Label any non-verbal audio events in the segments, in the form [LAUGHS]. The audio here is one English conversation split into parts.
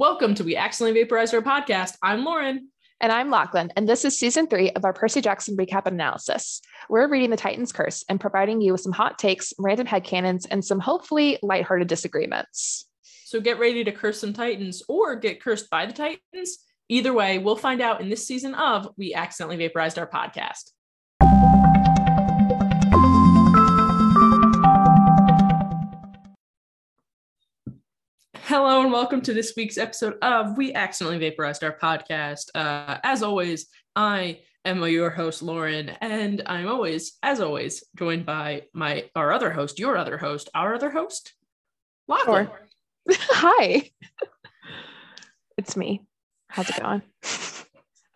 Welcome to We Accidentally Vaporized Our Podcast. I'm Lauren. And I'm Lachlan, and this is season three of our Percy Jackson recap and analysis. We're reading The Titan's Curse and providing you with some hot takes, random headcanons, and some hopefully lighthearted disagreements. So get ready to curse some Titans or get cursed by the Titans. Either way, we'll find out in this season of We Accidentally Vaporized Our Podcast. Hello and welcome to this week's episode of We Accidentally Vaporized Our Podcast. Uh, as always, I am your host, Lauren, and I'm always, as always, joined by my our other host, your other host, our other host, Lachlan. Sure. [LAUGHS] Hi. it's me. How's it going?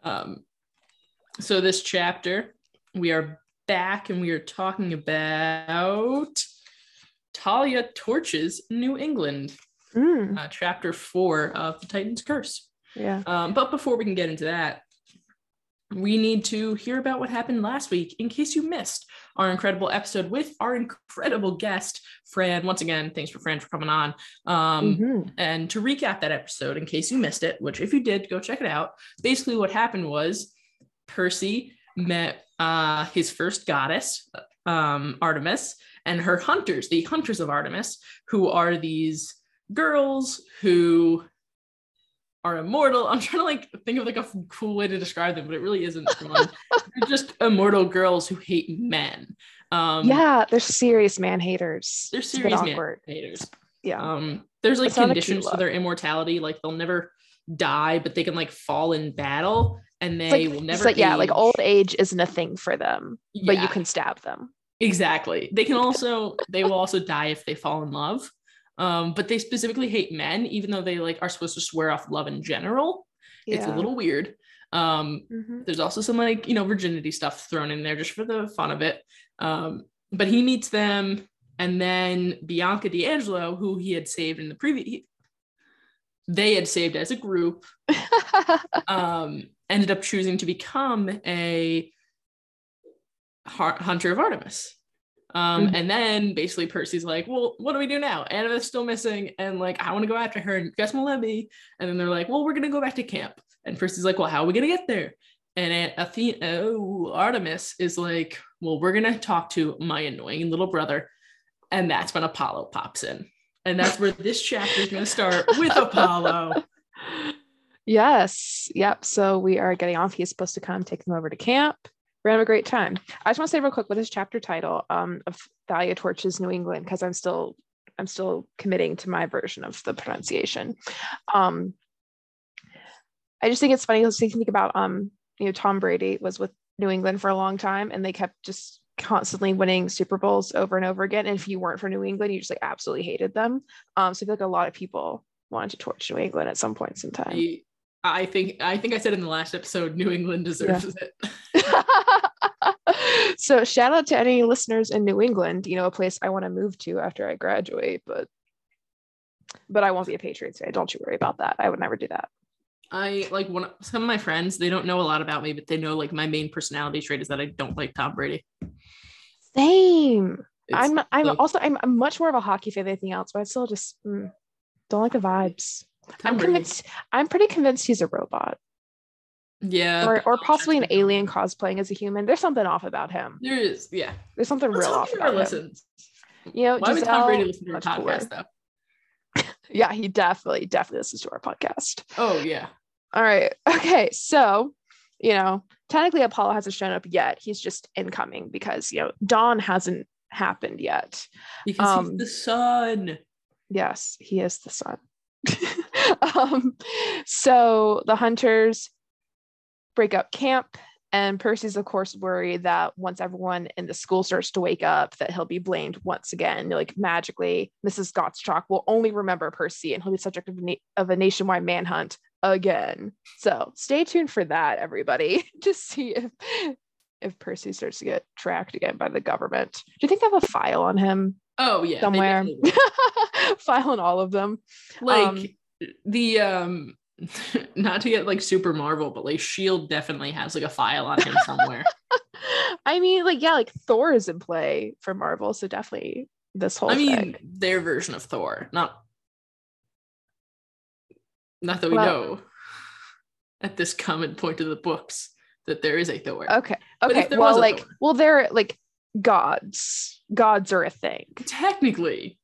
Um, so this chapter, we are back and we are talking about Talia Torches, New England, Mm, uh, chapter four of the Titan's Curse. yeah. Um, but before we can get into that, we need to hear about what happened last week in case you missed our incredible episode with our incredible guest, Fran. Once again, thanks for Fran for coming on. Um, Mhm. and to recap that episode, in case you missed it, which if you did, go check it out. Basically, what happened was Percy met uh, his first goddess, um, Artemis, and her hunters, the hunters of Artemis, who are these girls who are immortal. I'm trying to like think of like a cool way to describe them, but it really isn't. [LAUGHS] They're just immortal girls who hate men. Um, yeah, they're serious man haters. they're It's a bit serious man haters. Yeah. Um, there's like That's not a cute conditions to look. their immortality, like they'll never die, but they can like fall in battle and they like, will never. like yeah, like old age isn't a thing for them, but you can stab them. exactly. They can [LAUGHS] also they will also die if they fall in love. Um, but they specifically hate men, even though they like are supposed to swear off love in general. It's a little weird. Um, Mhm. there's also some like you know virginity stuff thrown in there just for the fun of it um but he meets them and then bianca di angelo who he had saved in the previous they had saved as a group [LAUGHS] um ended up choosing to become a hunter of artemis um Mhm. and then basically percy's like well what do we do now annabeth's still missing and like i want to go after her and you guys will let me and then they're like well we're gonna go back to camp and percy's like well how are we gonna get there and Aunt Athena, oh, Artemis is like, well, we're gonna talk to my annoying little brother, and that's when Apollo pops in, and that's where this chapter is gonna start with Apollo. [LAUGHS] yes. Yep. So we are getting off. He's supposed to come take them over to camp. We're gonna have a great time. I just want to say real quick with this chapter title um, of Thalia Torches New England, because I'm still I'm still committing to my version of the pronunciation. Um, I just think it's funny because you think about um, you know, Tom Brady was with New England for a long time and they kept just constantly winning Super Bowls over and over again. And if you weren't for New England, you just like absolutely hated them. Um, so I feel like a lot of people wanted to torch New England at some points in time. I think I think I said in the last episode, New England deserves it. [LAUGHS] [LAUGHS] so shout out to any listeners in New England, you know, a place I want to move to after I graduate, but but I won't be a Patriots fan. Don't you worry about that. I would never do that. I like one some of my friends, they don't know a lot about me, but they know like my main personality trait is that I don't like Tom Brady. Same. It's I'm I'm so- also I'm, I'm much more of a hockey fan than anything else, but I still just mm, don't like the vibes. I'm convinced I'm pretty convinced he's a robot. Yeah. or or possibly an alien cosplaying as a human. There's something off about him. There is, yeah. There's something Let's real off about him. listens. You know, Why would Tom Brady listen to our much cooler. podcast though? [LAUGHS] Yeah, he definitely, definitely listens to our podcast. Oh yeah. All right. [LAUGHS] Okay. So, you know, technically Apollo hasn't shown up yet. He's just incoming because, you know, Dawn hasn't happened yet. Because Um, he's the sun. Yes, he is the son. [LAUGHS] um, so the hunters break up camp, and Percy's, of course, worried that once everyone in the school starts to wake up, that he'll be blamed once again. Like magically, Mrs. Gottschalk will only remember Percy, and he'll be subject of, a na- of a nationwide manhunt again. So stay tuned for that, everybody, [LAUGHS] to see if if Percy starts to get tracked again by the government. Do you think they have a file on him Oh yeah. somewhere? [LAUGHS] file on all of them. like Um, the um [LAUGHS] not to get like super marvel but like shield definitely has like a file on him somewhere [LAUGHS] I mean, like, yeah, like Thor is in play for Marvel, so definitely this whole i mean thing. their version of thor not Not that we Well- know at this common point of the books that there is a Thor. Okay. But if Okay. there Well, was like, Thor- well, they're like gods. Gods are a thing. Technically,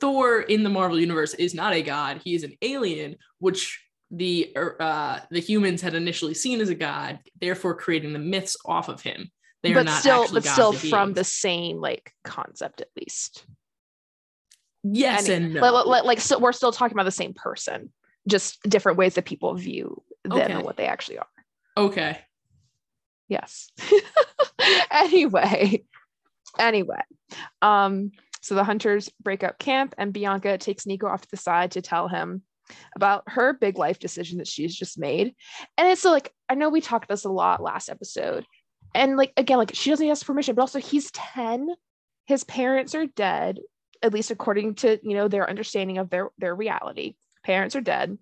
Thor in the Marvel universe is not a god. He is an alien, which the er, uh, the humans had initially seen as a god, therefore creating the myths off of him. They are but not still, but still from the same like concept at least. yes Any- and no. Like, like, like, so we're still talking about the same person, just different ways that people view them Okay. and what they actually are. okay. Yes. [LAUGHS] anyway, anyway, um, so the hunters break up camp, and Bianca takes Nico off to the side to tell him about her big life decision that she's just made. And it's like I know we talked about this a lot last episode, and like again, like she doesn't ask permission, but also he's ten, his parents are dead, at least according to you know their understanding of their their reality. Parents are dead.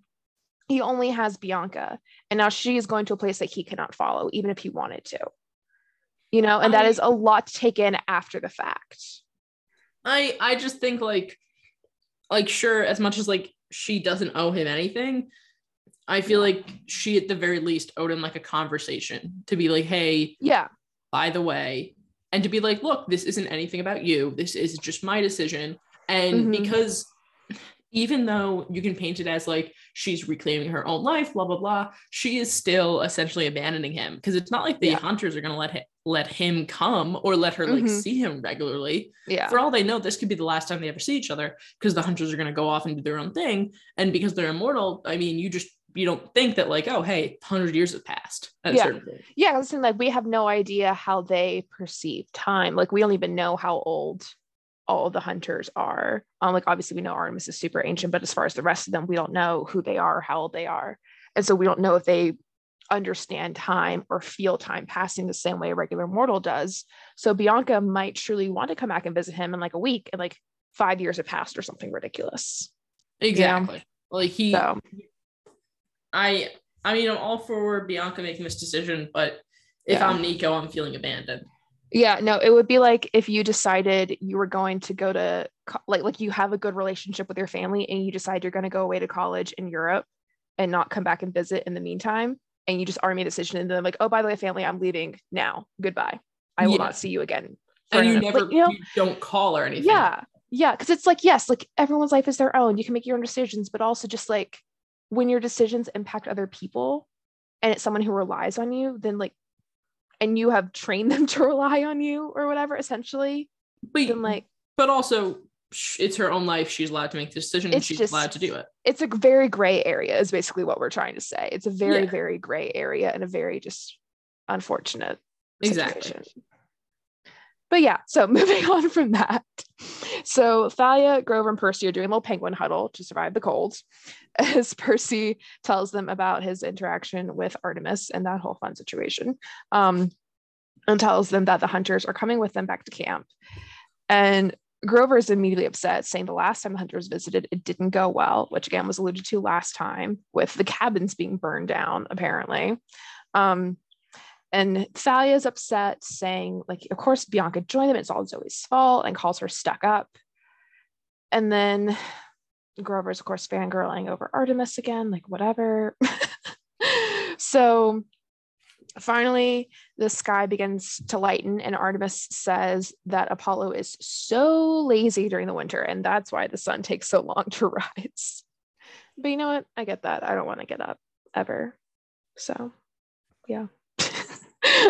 He only has Bianca, and now she is going to a place that he cannot follow, even if he wanted to. You know, and that I- is a lot to take in after the fact. I I just think like like sure as much as like she doesn't owe him anything, I feel like she at the very least owed him like a conversation to be like, hey, Yeah, by the way, and to be like, look, this isn't anything about you. This is just my decision. And Mhm. because even though you can paint it as like she's reclaiming her own life, blah blah blah, she is still essentially abandoning him because it's not like the Yeah. hunters are gonna let him let him come or let her like Mhm. see him regularly. yeah, For all they know, this could be the last time they ever see each other because the hunters are gonna go off and do their own thing. And because they're immortal, I mean, you just you don't think that like, oh hey, hundred years have passed at Yeah. a certain yeah. Listen, like we have no idea how they perceive time. Like we don't even know how old all the hunters are. Um, like obviously we know Artemis is super ancient, but as far as the rest of them, we don't know who they are, how old they are, and so we don't know if they understand time or feel time passing the same way a regular mortal does. So Bianca might truly want to come back and visit him in like a week, and like five years have passed or something ridiculous. Exactly. Like he So I I mean I'm all for Bianca making this decision, but if Yeah. I'm Nico, I'm feeling abandoned. Yeah, no, it would be like if you decided you were going to go to co- like like you have a good relationship with your family and you decide you're going to go away to college in Europe and not come back and visit in the meantime and you just already made a decision and then like oh by the way family I'm leaving now goodbye I will Yeah. not see you again And you never like, you know you don't call or anything. yeah yeah because it's like yes like everyone's life is their own you can make your own decisions but also just like when your decisions impact other people and it's someone who relies on you then like and you have trained [LAUGHS] them to rely on you or whatever essentially But then like but also it's her own life. She's allowed to make the decision and she's just- allowed to do it. it's a very gray area is basically what we're trying to say it's a very Yeah. very gray area and a very just unfortunate Exactly. situation. But yeah so [LAUGHS] moving on from that so thalia grover and percy are doing a little penguin huddle to survive the cold [LAUGHS] as percy tells them about his interaction with artemis and that whole fun situation um, and tells them that the hunters are coming with them back to camp and Grover is immediately upset, saying the last time the hunters visited, it didn't go well, which again was alluded to last time with the cabins being burned down, apparently. Um, and Thalia is upset, saying, like, of course, Bianca joined them. It's all Zoe's fault and calls her stuck up. And then Grover's, of course, fangirling over Artemis again, like, whatever. [LAUGHS] so finally, the sky begins to lighten, and Artemis says that Apollo is so lazy during the winter, and that's why the sun takes so long to [LAUGHS] rise. But you know what? I get that. I don't want to get up ever. So, yeah.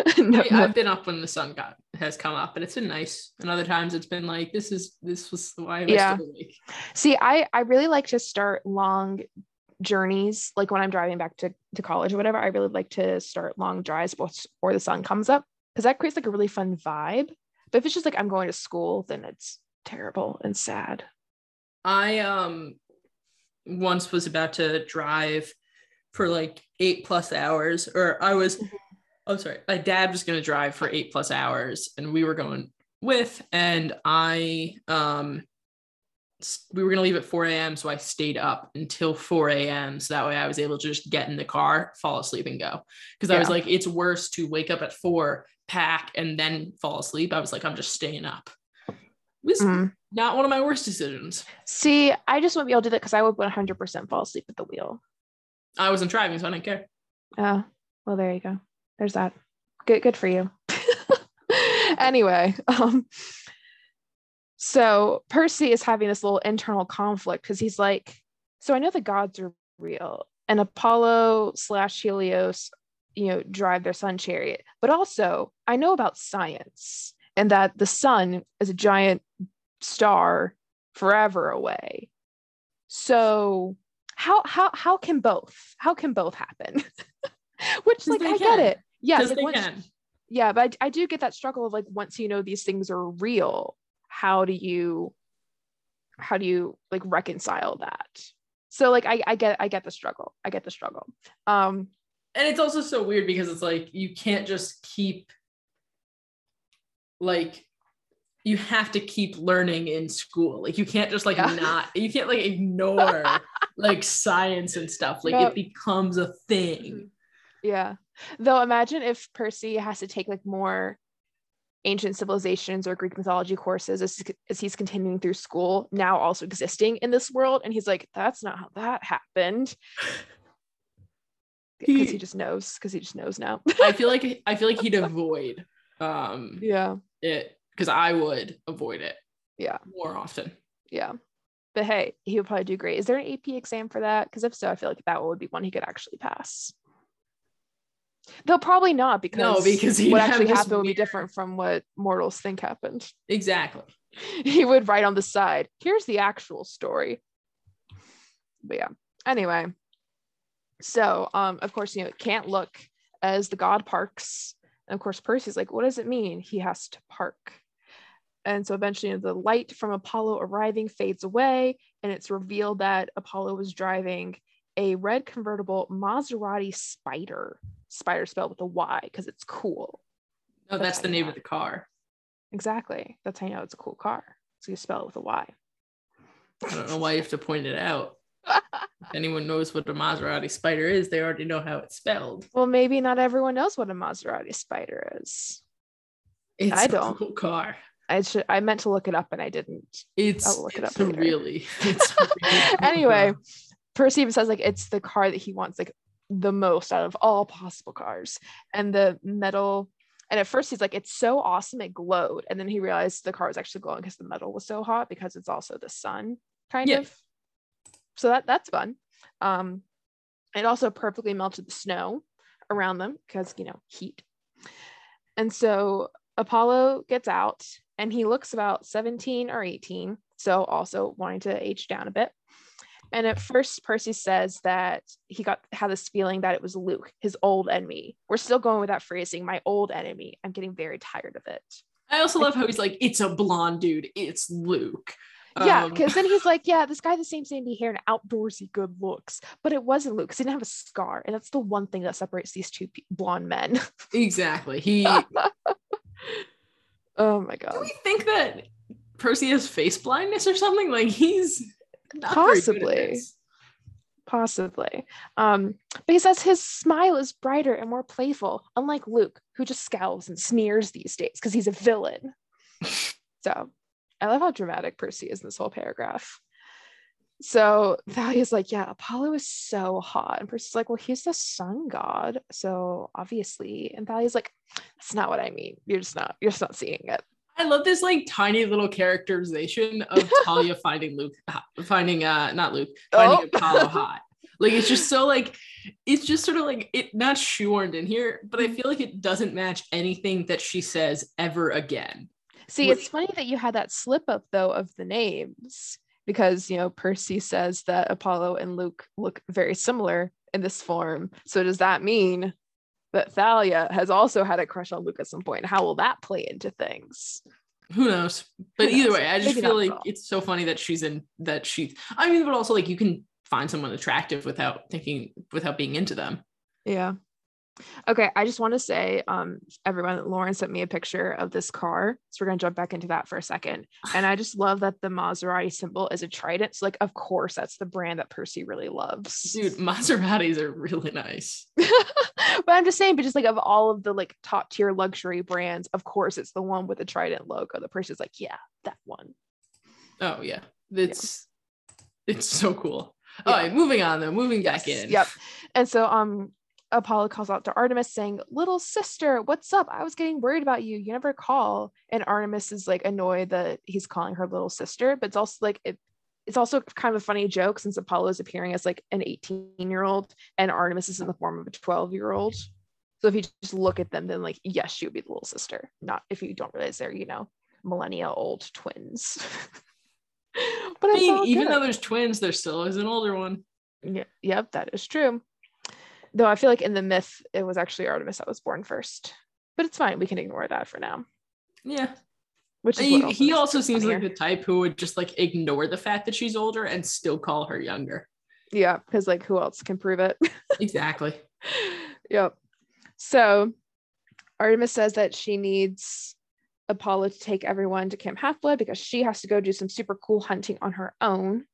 [LAUGHS] No- I, I've been up when the sun got has come up and it's been nice. And other times it's been like this is this was why am I Yeah. still awake? See, I I really like to start long journeys, like when I'm driving back to, to college or whatever. I really like to start long drives before the sun comes up because that creates like a really fun vibe. But if it's just like I'm going to school, then it's terrible and sad. I um once was about to drive for like eight plus hours, or I was, Mhm. Oh sorry, my dad was gonna drive for eight plus hours, and we were going with, and I um we were gonna leave at 4 a.m. So I stayed up until 4 a.m. So that way I was able to just get in the car, fall asleep, and go. Because I was like, it's worse to wake up at four, pack, and then fall asleep. I was like, I'm just staying up. It was Mm. not one of my worst decisions. See, I just won't be able to do that because I would 100% fall asleep at the wheel. I wasn't driving, so I didn't care. Oh, well, there you go. There's that. Good, good for you. [LAUGHS] anyway, um, so Percy is having this little internal conflict because he's like, so I know the gods are real, and Apollo slash Helios, you know, drive their sun chariot, but also I know about science and that the sun is a giant star forever away. So how how how can both? How can both happen? [LAUGHS] [LAUGHS] Which like I can. get it. Yeah, like, once, yeah, but I, I do get that struggle of like once you know these things are real, how do you how do you like reconcile that? So like I, I get I get the struggle. I get the struggle. Um and it's also so weird because it's like you can't just keep like you have to keep learning in school. Like you can't just like yeah. not you can't like [LAUGHS] ignore like science and stuff. Like it becomes a thing. Yeah. Though imagine if Percy has to take like more ancient civilizations or Greek mythology courses as, as he's continuing through school, now also existing in this world. And he's like, that's not how that happened. [SIGHS] Because he, he, just knows, because he just knows now. I feel like I feel like he'd [LAUGHS] avoid um yeah it because I would avoid it. Yeah. More often. Yeah. But hey, he would probably do great. Is there an AP exam for that? Because if so, I feel like that would be one he could actually pass. They'll probably not because no, because what actually happened weird... would be different from what mortals think happened. Exactly. [LAUGHS] He would write on the side, here's the actual story. But yeah. Anyway. So um, of course, you know, it can't look as the god parks. And of course, Percy's like, what does it mean? He has to park. And so eventually you know, the light from Apollo arriving fades away, and it's revealed that Apollo was driving a red convertible Maserati Spyder. Spyder spelled with a Y because it's cool. Oh, that's, that's the name of the car. Exactly. That's how you know it's a cool car. So you spell it with a Y. I don't know why you have to point it out. [LAUGHS] if anyone knows what a Maserati Spyder is, they already know how it's spelled. Well, maybe not everyone knows what a Maserati Spyder is. It's I don't. cool car. I should. I meant to look it up and I didn't. It's I'll look it up. Really. It's really [LAUGHS] anyway, Percy even says like it's the car that he wants like the most out of all possible cars, and the metal. And at first he's like, it's so awesome, it glowed, and then he realized the car was actually glowing because the metal was so hot because it's also the sun, kind yeah. of. So that that's fun. Um, it also perfectly melted the snow around them because you know heat. And so Apollo gets out and he looks about 17 or 18, so also wanting to age down a bit. And at first, Percy says that he got had this feeling that it was Luke, his old enemy. We're still going with that phrasing, my old enemy. I'm getting very tired of it. I also love how he's like, it's a blonde dude, it's Luke. Yeah, because um, then he's [LAUGHS] like, yeah, this guy the same sandy hair and outdoorsy good looks, but it wasn't Luke because he didn't have a scar, and that's the one thing that separates these two blonde men. [LAUGHS] exactly. He. [LAUGHS] oh my god. Do we think that Percy has face blindness or something? Like he's possibly possibly um but he says his smile is brighter and more playful unlike luke who just scowls and sneers these days because he's a villain [LAUGHS] so i love how dramatic percy is in this whole paragraph so Thalia's like, yeah, Apollo is so hot. And Percy's like, well, he's the sun god. So obviously. And Thalia's like, that's not what I mean. You're just not, you're just not seeing it. I love this like tiny little characterization of Talia [LAUGHS] finding Luke, finding uh not Luke, finding oh. [LAUGHS] Apollo hot. Like it's just so like it's just sort of like it not shoehorned in here, but I feel like it doesn't match anything that she says ever again. See, it's funny that you had that slip up though of the names because you know Percy says that Apollo and Luke look very similar in this form. So does that mean that Thalia has also had a crush on Luke at some point. How will that play into things? Who knows? But Who either knows? way, I just Maybe feel like it's so funny that she's in that she I mean, but also like you can find someone attractive without thinking without being into them. Yeah. Okay, I just want to say, um, everyone, Lauren sent me a picture of this car. So we're gonna jump back into that for a second. And I just love that the Maserati symbol is a trident. So, like, of course, that's the brand that Percy really loves. Dude, Maseratis are really nice. [LAUGHS] but I'm just saying, but just like of all of the like top tier luxury brands, of course, it's the one with the trident logo. The Percy's like, yeah, that one. Oh yeah. It's yeah. it's so cool. All right, moving on though, moving back Yes, in. Yep. And so um Apollo calls out to Artemis saying, Little sister, what's up? I was getting worried about you. You never call. And Artemis is like annoyed that he's calling her little sister, but it's also like it it's also kind of a funny joke since Apollo is appearing as like an 18 year old and Artemis is in the form of a 12 year old. So if you just look at them, then like, yes, she would be the little sister, not if you don't realize they're, you know, millennia old twins. [LAUGHS] but I mean, even good. though there's twins, there still is an older one. Yeah, yep, that is true. Though I feel like in the myth, it was actually Artemis that was born first. But it's fine. We can ignore that for now. Yeah. Which is He, also seems like funnier. the type who would just like ignore the fact that she's older and still call her younger. yeah, because like who else can prove it? [LAUGHS] Exactly. yep. So Artemis says that she needs Apollo to take everyone to Camp Half Blood because she has to go do some super cool hunting on her own.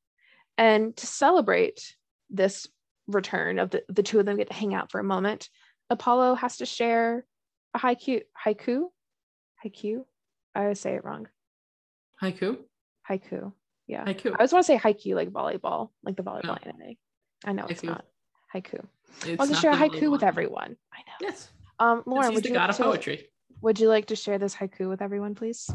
And to celebrate this return of the, the two of them get to hang out for a moment, Apollo has to share a haiku. Haiku? Haiku? I always say it wrong. Haiku. Haiku. Yeah. Haiku. I always want to say haiku like volleyball, like the volleyball No. anime. I know it's not. Haiku. It's I want to share a haiku with everyone. I know. Yes. Um, Lauren, would you, like to, poetry. would you like to share this haiku with everyone, please?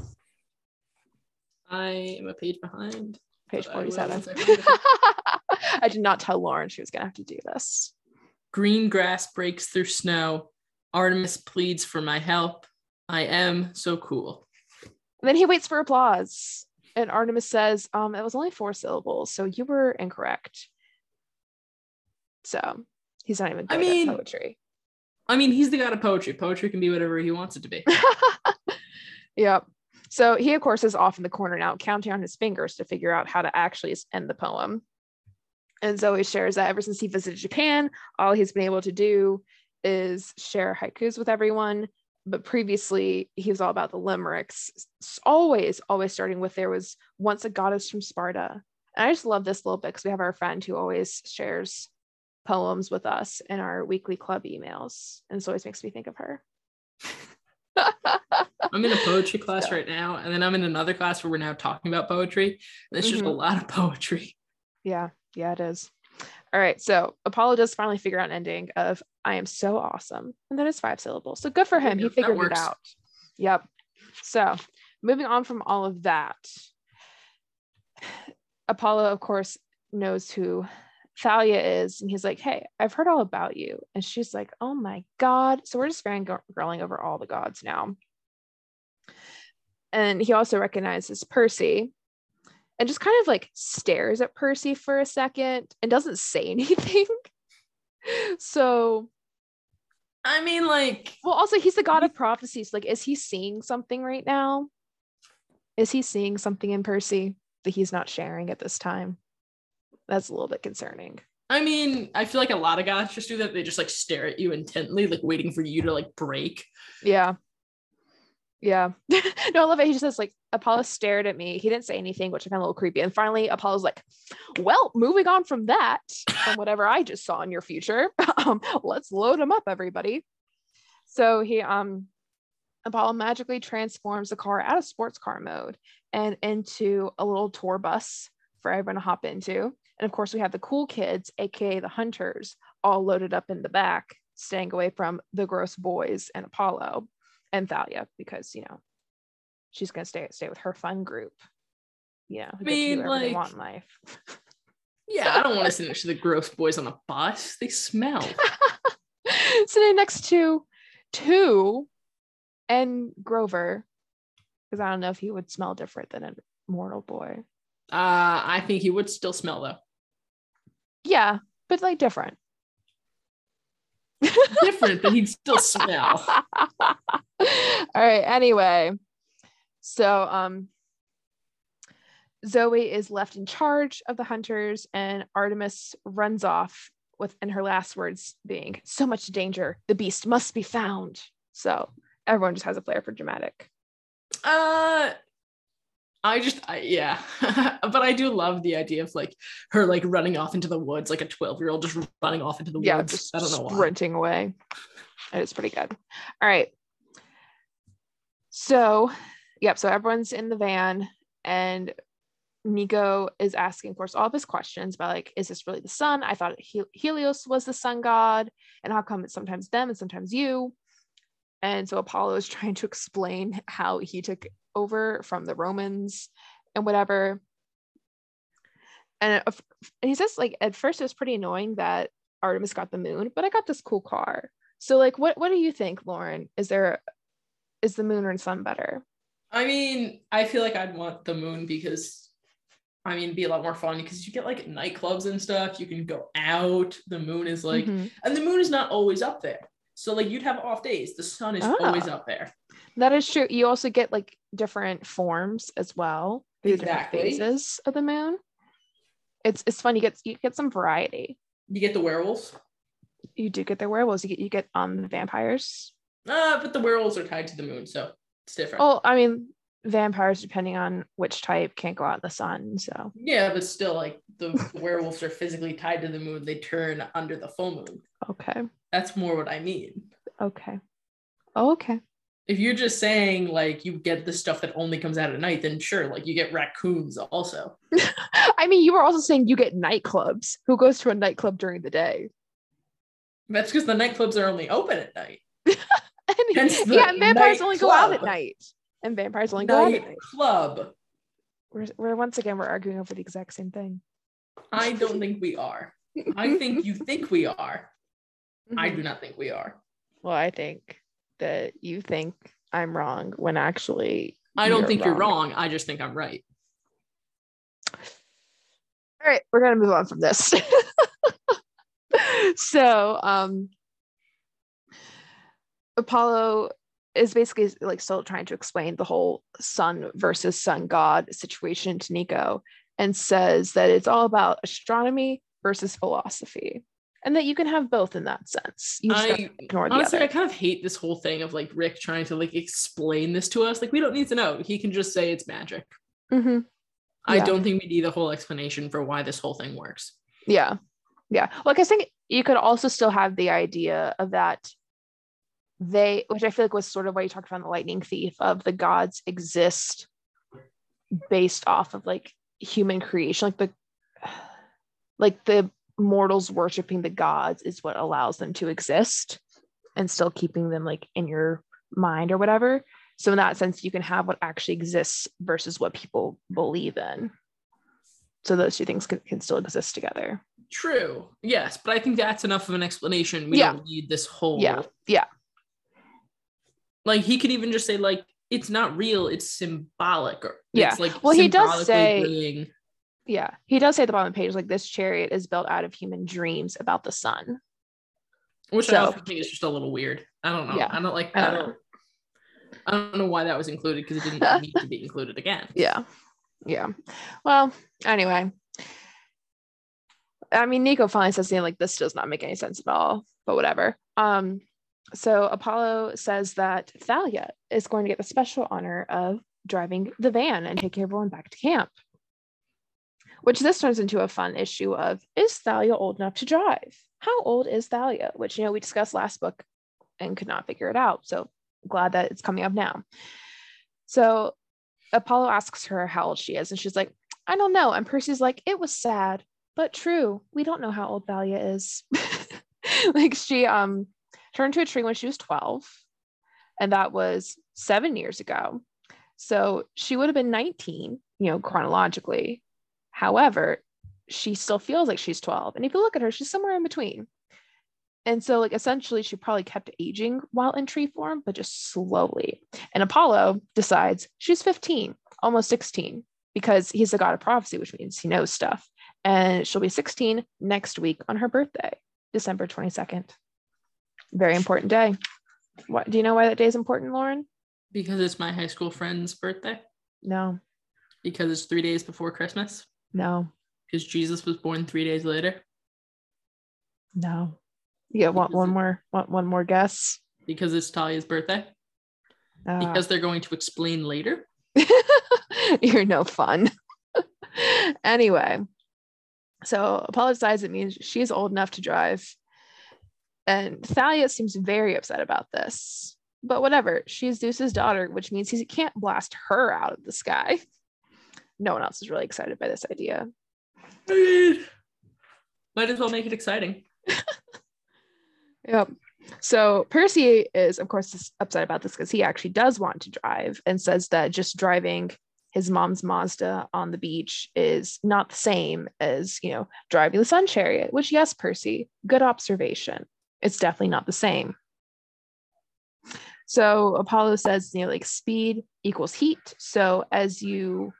I am a page behind. Page But I will 47. [LAUGHS] I find it. I did not tell Lauren she was going to have to do this. Green grass breaks through snow. Artemis pleads for my help. I am so cool. And then he waits for applause. And Artemis says, um, it was only four syllables, so you were incorrect. So he's not even I mean- at poetry. I mean, he's the god of poetry. Poetry can be whatever he wants it to be. [LAUGHS] Yep. So he, of course, is off in the corner now, counting on his fingers to figure out how to actually end the poem. And Zoe shares that ever since he visited Japan, all he's been able to do is share haikus with everyone. But previously, he was all about the limericks, always, always starting with there was once a goddess from Sparta. And I just love this little bit because we have our friend who always shares poems with us in our weekly club emails. And this always makes me think of her. [LAUGHS] I'm in a poetry class So- right now, and then I'm in another class where we're now talking about poetry. And it's just a Mhm. lot of poetry. Yeah, yeah, it is. All right, so Apollo does finally figure out an ending of "I am so awesome," and then it's five syllables. So good for him. He figured it out. Yep. So moving on from all of that, Apollo, of course, knows who Thalia is, and he's like, "Hey, I've heard all about you," and she's like, "Oh my god!" So we're just fangirling over all the gods now. And he also recognizes Percy, and just kind of like stares at Percy for a second and doesn't say [LAUGHS] anything. so, I mean, like, well, also he's the god of [LAUGHS] prophecies. Like, is he seeing something right now? Is he seeing something in Percy that he's not sharing at this time? That's a little bit concerning. I mean, I feel like a lot of gods just do that. They just like stare at you intently, like waiting for you to like break. Yeah. Yeah. [LAUGHS] no, I love it. He just says, like, Apollo stared at me. He didn't say anything, which I found a little creepy. And finally, Apollo's like, well, moving on from that, from whatever I just saw in your future, [LAUGHS] um, let's load him up, everybody. So he, um, Apollo magically transforms the car out of sports car mode and into a little tour bus for everyone to hop into. And of course, we have the cool kids, aka the hunters, all loaded up in the back, staying away from the gross boys and Apollo and Thalia because you know she's gonna stay stay with her fun group. You know, to mean, do like- want in life. [LAUGHS] Yeah, I don't want to sit next to the gross boys on a bus. They smell. [LAUGHS] Sitting next to two and Grover, because I don't know if he would smell different than a mortal boy. Uh, I think he would still smell though. Yeah, but like different. Different, but he'd still smell. [LAUGHS] All right. Anyway, so um, Zoe is left in charge of the hunters, and Artemis runs off with, and her last words being, "So much danger. The beast must be found." So everyone just has a flair for dramatic. Uh, I just, I, yeah, [LAUGHS] but I do love the idea of like her like running off into the woods, like a twelve year old just running off into the Yeah, woods. just I don't know why. sprinting away. It is pretty good. All right. So, yep. So everyone's in the van, and Nico is asking, of course, all of his questions about like, is this really the sun? I thought Hel- Helios was the sun god, and how come it's sometimes them and sometimes you? And so Apollo is trying to explain how he took over from the Romans and whatever. And he says, like, at first it was pretty annoying that Artemis got the moon, but I got this cool car. So, like, what what do you think, Lauren? Is there is the moon or sun better? I mean, I feel like I'd want the moon because I mean, be a lot more fun because you get like nightclubs and stuff. You can go out. The moon is like, mm-hmm. and the moon is not always up there. So like you'd have off days. The sun is oh. always up there. That is true. You also get like different forms as well. Exactly. phases of the moon. It's it's fun. You get you get some variety. You get the werewolves. You do get the werewolves. You get you get um the vampires. Uh, but the werewolves are tied to the moon, so it's different. Oh, I mean, vampires, depending on which type, can't go out in the sun. So yeah, but still, like the werewolves are physically tied to the moon. They turn under the full moon. Okay. That's more what I mean. Okay. Oh, okay. If you're just saying like you get the stuff that only comes out at night, then sure, like you get raccoons also. [LAUGHS] I mean, you were also saying you get nightclubs. Who goes to a nightclub during the day? That's because the nightclubs are only open at night. [LAUGHS] yeah, vampires only go out at night. And vampires only go night out night. Club. We're, we're once again we're arguing over the exact same thing. I don't think we are. I think you [LAUGHS] think we are. Mm-hmm. I do not think we are. Well, I think that you think I'm wrong when actually I don't you're think wrong. you're wrong. I just think I'm right. All right, we're gonna move on from this. [LAUGHS] so um Apollo is basically like still trying to explain the whole sun versus sun god situation to Nico and says that it's all about astronomy versus philosophy and that you can have both in that sense. You I honestly. I kind of hate this whole thing of like Rick trying to like explain this to us. Like we don't need to know. He can just say it's magic. Mm-hmm. I don't think we need a whole explanation for why this whole thing works. Yeah, yeah. Like I think you could also still have the idea of that they, which I feel like was sort of what you talked about in the Lightning Thief, of the gods exist based off of like human creation, like the like the mortals worshiping the gods is what allows them to exist and still keeping them like in your mind or whatever. So in that sense, you can have what actually exists versus what people believe in. So those two things can, can still exist together. True. Yes, but I think that's enough of an explanation. We yeah. don't need this whole. Yeah. Yeah. Like he could even just say like it's not real, it's symbolic or yeah. It's like well, he does say. Bringing... Yeah, he does say at the bottom of the page like this chariot is built out of human dreams about the sun. Which so, I also think is just a little weird. I don't know. Yeah, I don't like. I don't. I don't, I don't know why that was included because it didn't [LAUGHS] need to be included again. Yeah. Yeah. Well, anyway. I mean, Nico finally says something like this does not make any sense at all, but whatever. Um, so Apollo says that Thalia is going to get the special honor of driving the van and taking everyone back to camp. Which this turns into a fun issue of is Thalia old enough to drive? How old is Thalia? Which you know we discussed last book and could not figure it out. So glad that it's coming up now. So Apollo asks her how old she is, and she's like, I don't know. And Percy's like, it was sad, but true. We don't know how old Thalia is. [LAUGHS] like she um turned to a tree when she was 12, and that was seven years ago. So she would have been 19, you know, chronologically. However, she still feels like she's 12. And if you look at her, she's somewhere in between. And so, like, essentially, she probably kept aging while in tree form, but just slowly. And Apollo decides she's 15, almost 16, because he's the god of prophecy, which means he knows stuff. And she'll be 16 next week on her birthday, December 22nd. Very important day. What do you know why that day is important, Lauren? Because it's my high school friend's birthday. No. Because it's three days before Christmas. No. Because Jesus was born three days later. No. Yeah, want one more want one more guess? Because it's Talia's birthday. Uh, because they're going to explain later. [LAUGHS] You're no fun. [LAUGHS] anyway, so Apollo says. it means she's old enough to drive and Thalia seems very upset about this. But whatever, she's Zeus's daughter, which means he can't blast her out of the sky. no one else is really excited by this idea. Might as well make it exciting. [LAUGHS] Yep. So Percy is, of course, upset about this because he actually does want to drive and says that just driving his mom's Mazda on the beach is not the same as, you know, driving the sun chariot, which, yes, Percy, good observation. It's definitely not the same. So Apollo says, you know, like speed equals heat. So as you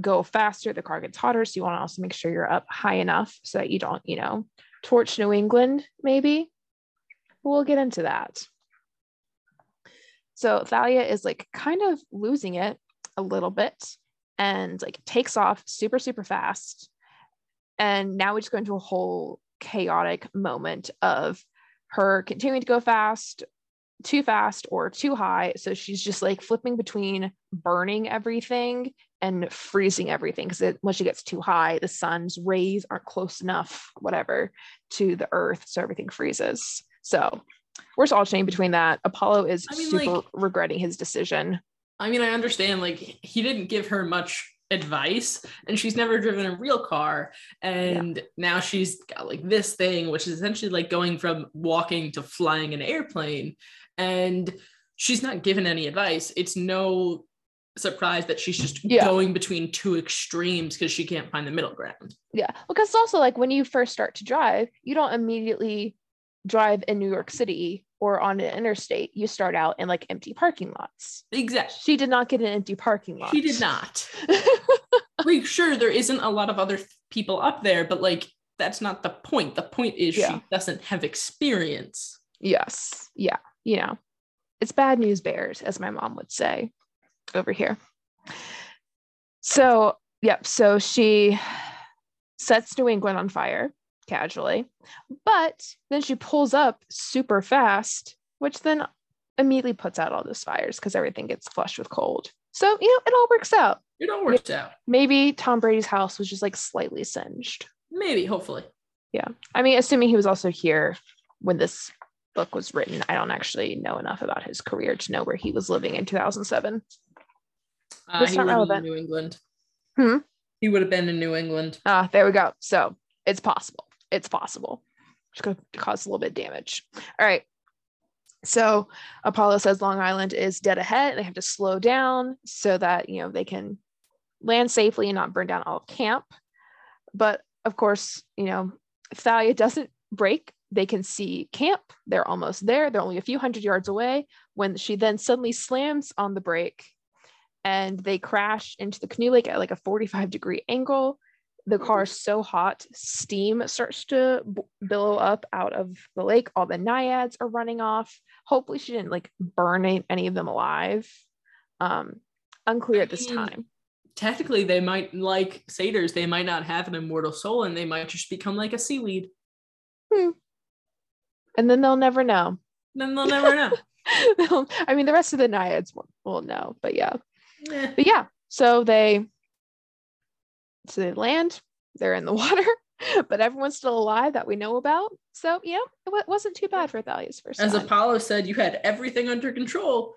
go faster, the car gets hotter. So you want to also make sure you're up high enough so that you don't, you know, torch New England, maybe. We'll get into that. So Thalia is like kind of losing it a little bit and like takes off super, super fast. And now we just go into a whole chaotic moment of her continuing to go fast, too fast or too high. So she's just like flipping between burning everything and freezing everything because when she gets too high, the sun's rays aren't close enough, whatever, to the earth. So everything freezes. So we're just alternating between that. Apollo is I mean, super like, regretting his decision. I mean, I understand, like, he didn't give her much advice and she's never driven a real car and yeah. now she's got like this thing which is essentially like going from walking to flying an airplane and she's not given any advice. It's no surprise that she's just yeah. going between two extremes because she can't find the middle ground. Yeah. Because also like when you first start to drive, you don't immediately drive in New York City or on an interstate. You start out in like empty parking lots. Exactly. She did not get an empty parking lot. She did not. [LAUGHS] like sure there isn't a lot of other people up there, but like that's not the point. The point is yeah. she doesn't have experience. Yes. Yeah you know, it's bad news bears, as my mom would say over here. So, yep. So she sets New England on fire casually, but then she pulls up super fast, which then immediately puts out all those fires because everything gets flushed with cold. So, you know, it all works out. It all works out. Maybe Tom Brady's house was just like slightly singed. Maybe, hopefully. Yeah. I mean, assuming he was also here when this book was written. I don't actually know enough about his career to know where he was living in 2007. Uh, it's not relevant. New England. Hmm? He would have been in New England. Ah, there we go. So it's possible. It's possible. It's going to cause a little bit of damage. All right. So Apollo says Long Island is dead ahead. They have to slow down so that you know they can land safely and not burn down all of camp. But of course, you know, Thalia doesn't brake. they can see camp. They're almost there. They're only a few hundred yards away when she then suddenly slams on the brake and they crash into the canoe lake at like a 45 degree angle. The car is so hot, steam starts to b- billow up out of the lake. All the naiads are running off. Hopefully, she didn't like burn any of them alive. Um, unclear at this time. Technically, they might like satyrs. They might not have an immortal soul, and they might just become like a seaweed. Hmm and then they'll never know. Then they'll never know. [LAUGHS] I mean, the rest of the naiads will, will know, but yeah. Eh. But yeah, so they they land. They're in the [LAUGHS] water, but everyone's still alive that we know about. So yeah, it w- wasn't too bad for Thalia's first. As time. Apollo said, you had everything under control.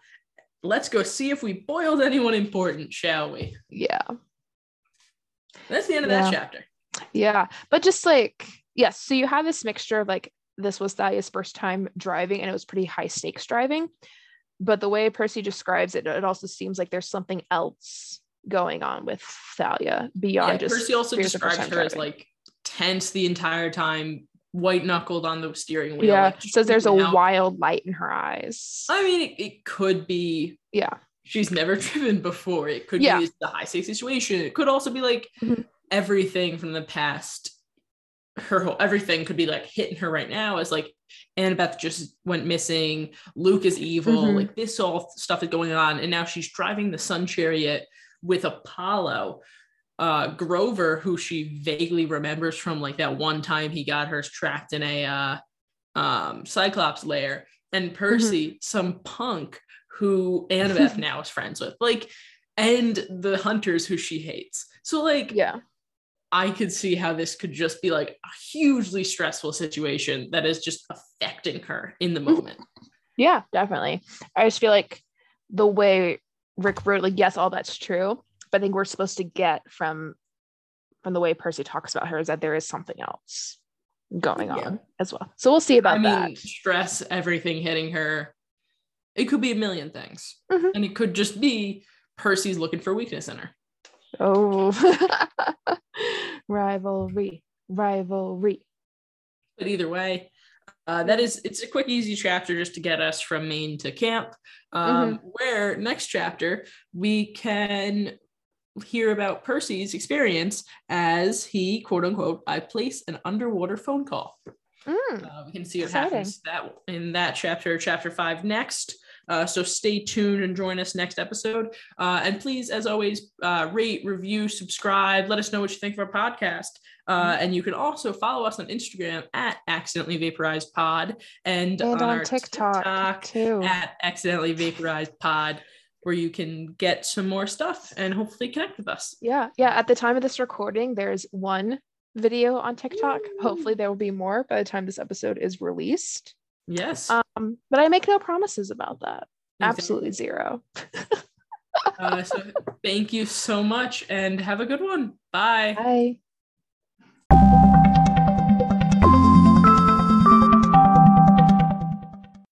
Let's go see if we boiled anyone important, shall we? Yeah. That's the end of yeah. that chapter. Yeah, but just like yes, so you have this mixture of like this was Thalia's first time driving and it was pretty high stakes driving. But the way Percy describes it, it also seems like there's something else going on with Thalia beyond yeah, just Percy also describes her driving. as like tense the entire time, white knuckled on the steering wheel. Yeah, like, says there's a out. wild light in her eyes. I mean, it, it could be. Yeah. She's never [LAUGHS] driven before. It could yeah. be the high stakes situation. It could also be like mm-hmm. everything from the past her whole everything could be like hitting her right now as like Annabeth just went missing, Luke is evil, mm-hmm. like this all stuff is going on, and now she's driving the Sun Chariot with Apollo. Uh, Grover, who she vaguely remembers from like that one time he got her trapped in a uh, um, Cyclops lair, and Percy, mm-hmm. some punk who Annabeth [LAUGHS] now is friends with, like, and the hunters who she hates. So like, yeah, I could see how this could just be like a hugely stressful situation that is just affecting her in the moment. Yeah, definitely. I just feel like the way Rick wrote, like, yes, all that's true. but I think we're supposed to get from from the way Percy talks about her is that there is something else going Yeah. on as well. So we'll see about I mean, that. stress, everything hitting her. It could be a million things. Mhm. And it could just be Percy's looking for weakness in her. Oh, [LAUGHS] rivalry, rivalry. But either way, uh, that is it's a quick, easy chapter just to get us from Maine to camp. Um, Where next chapter we can hear about Percy's experience as he quote unquote I place an underwater phone call. Mm, Uh, we can see what Exciting. happens that in that chapter, chapter five next. Uh, so stay tuned and join us next episode. Uh, and please, as always, uh, rate, review, subscribe. Let us know what you think of our podcast. Uh, Mm-hmm. and you can also follow us on Instagram at accidentally vaporized pod and, and on, our TikTok, TikTok too. at accidentally vaporized pod, where you can get some more stuff and hopefully connect with us. Yeah, yeah. At the time of this recording, there's one video on TikTok. Hopefully, there will be more by the time this episode is released. Yes. Um, but I make no promises about that. Exactly. Absolutely zero. Uh, so [LAUGHS] thank you so much and have a good one. Bye. Bye.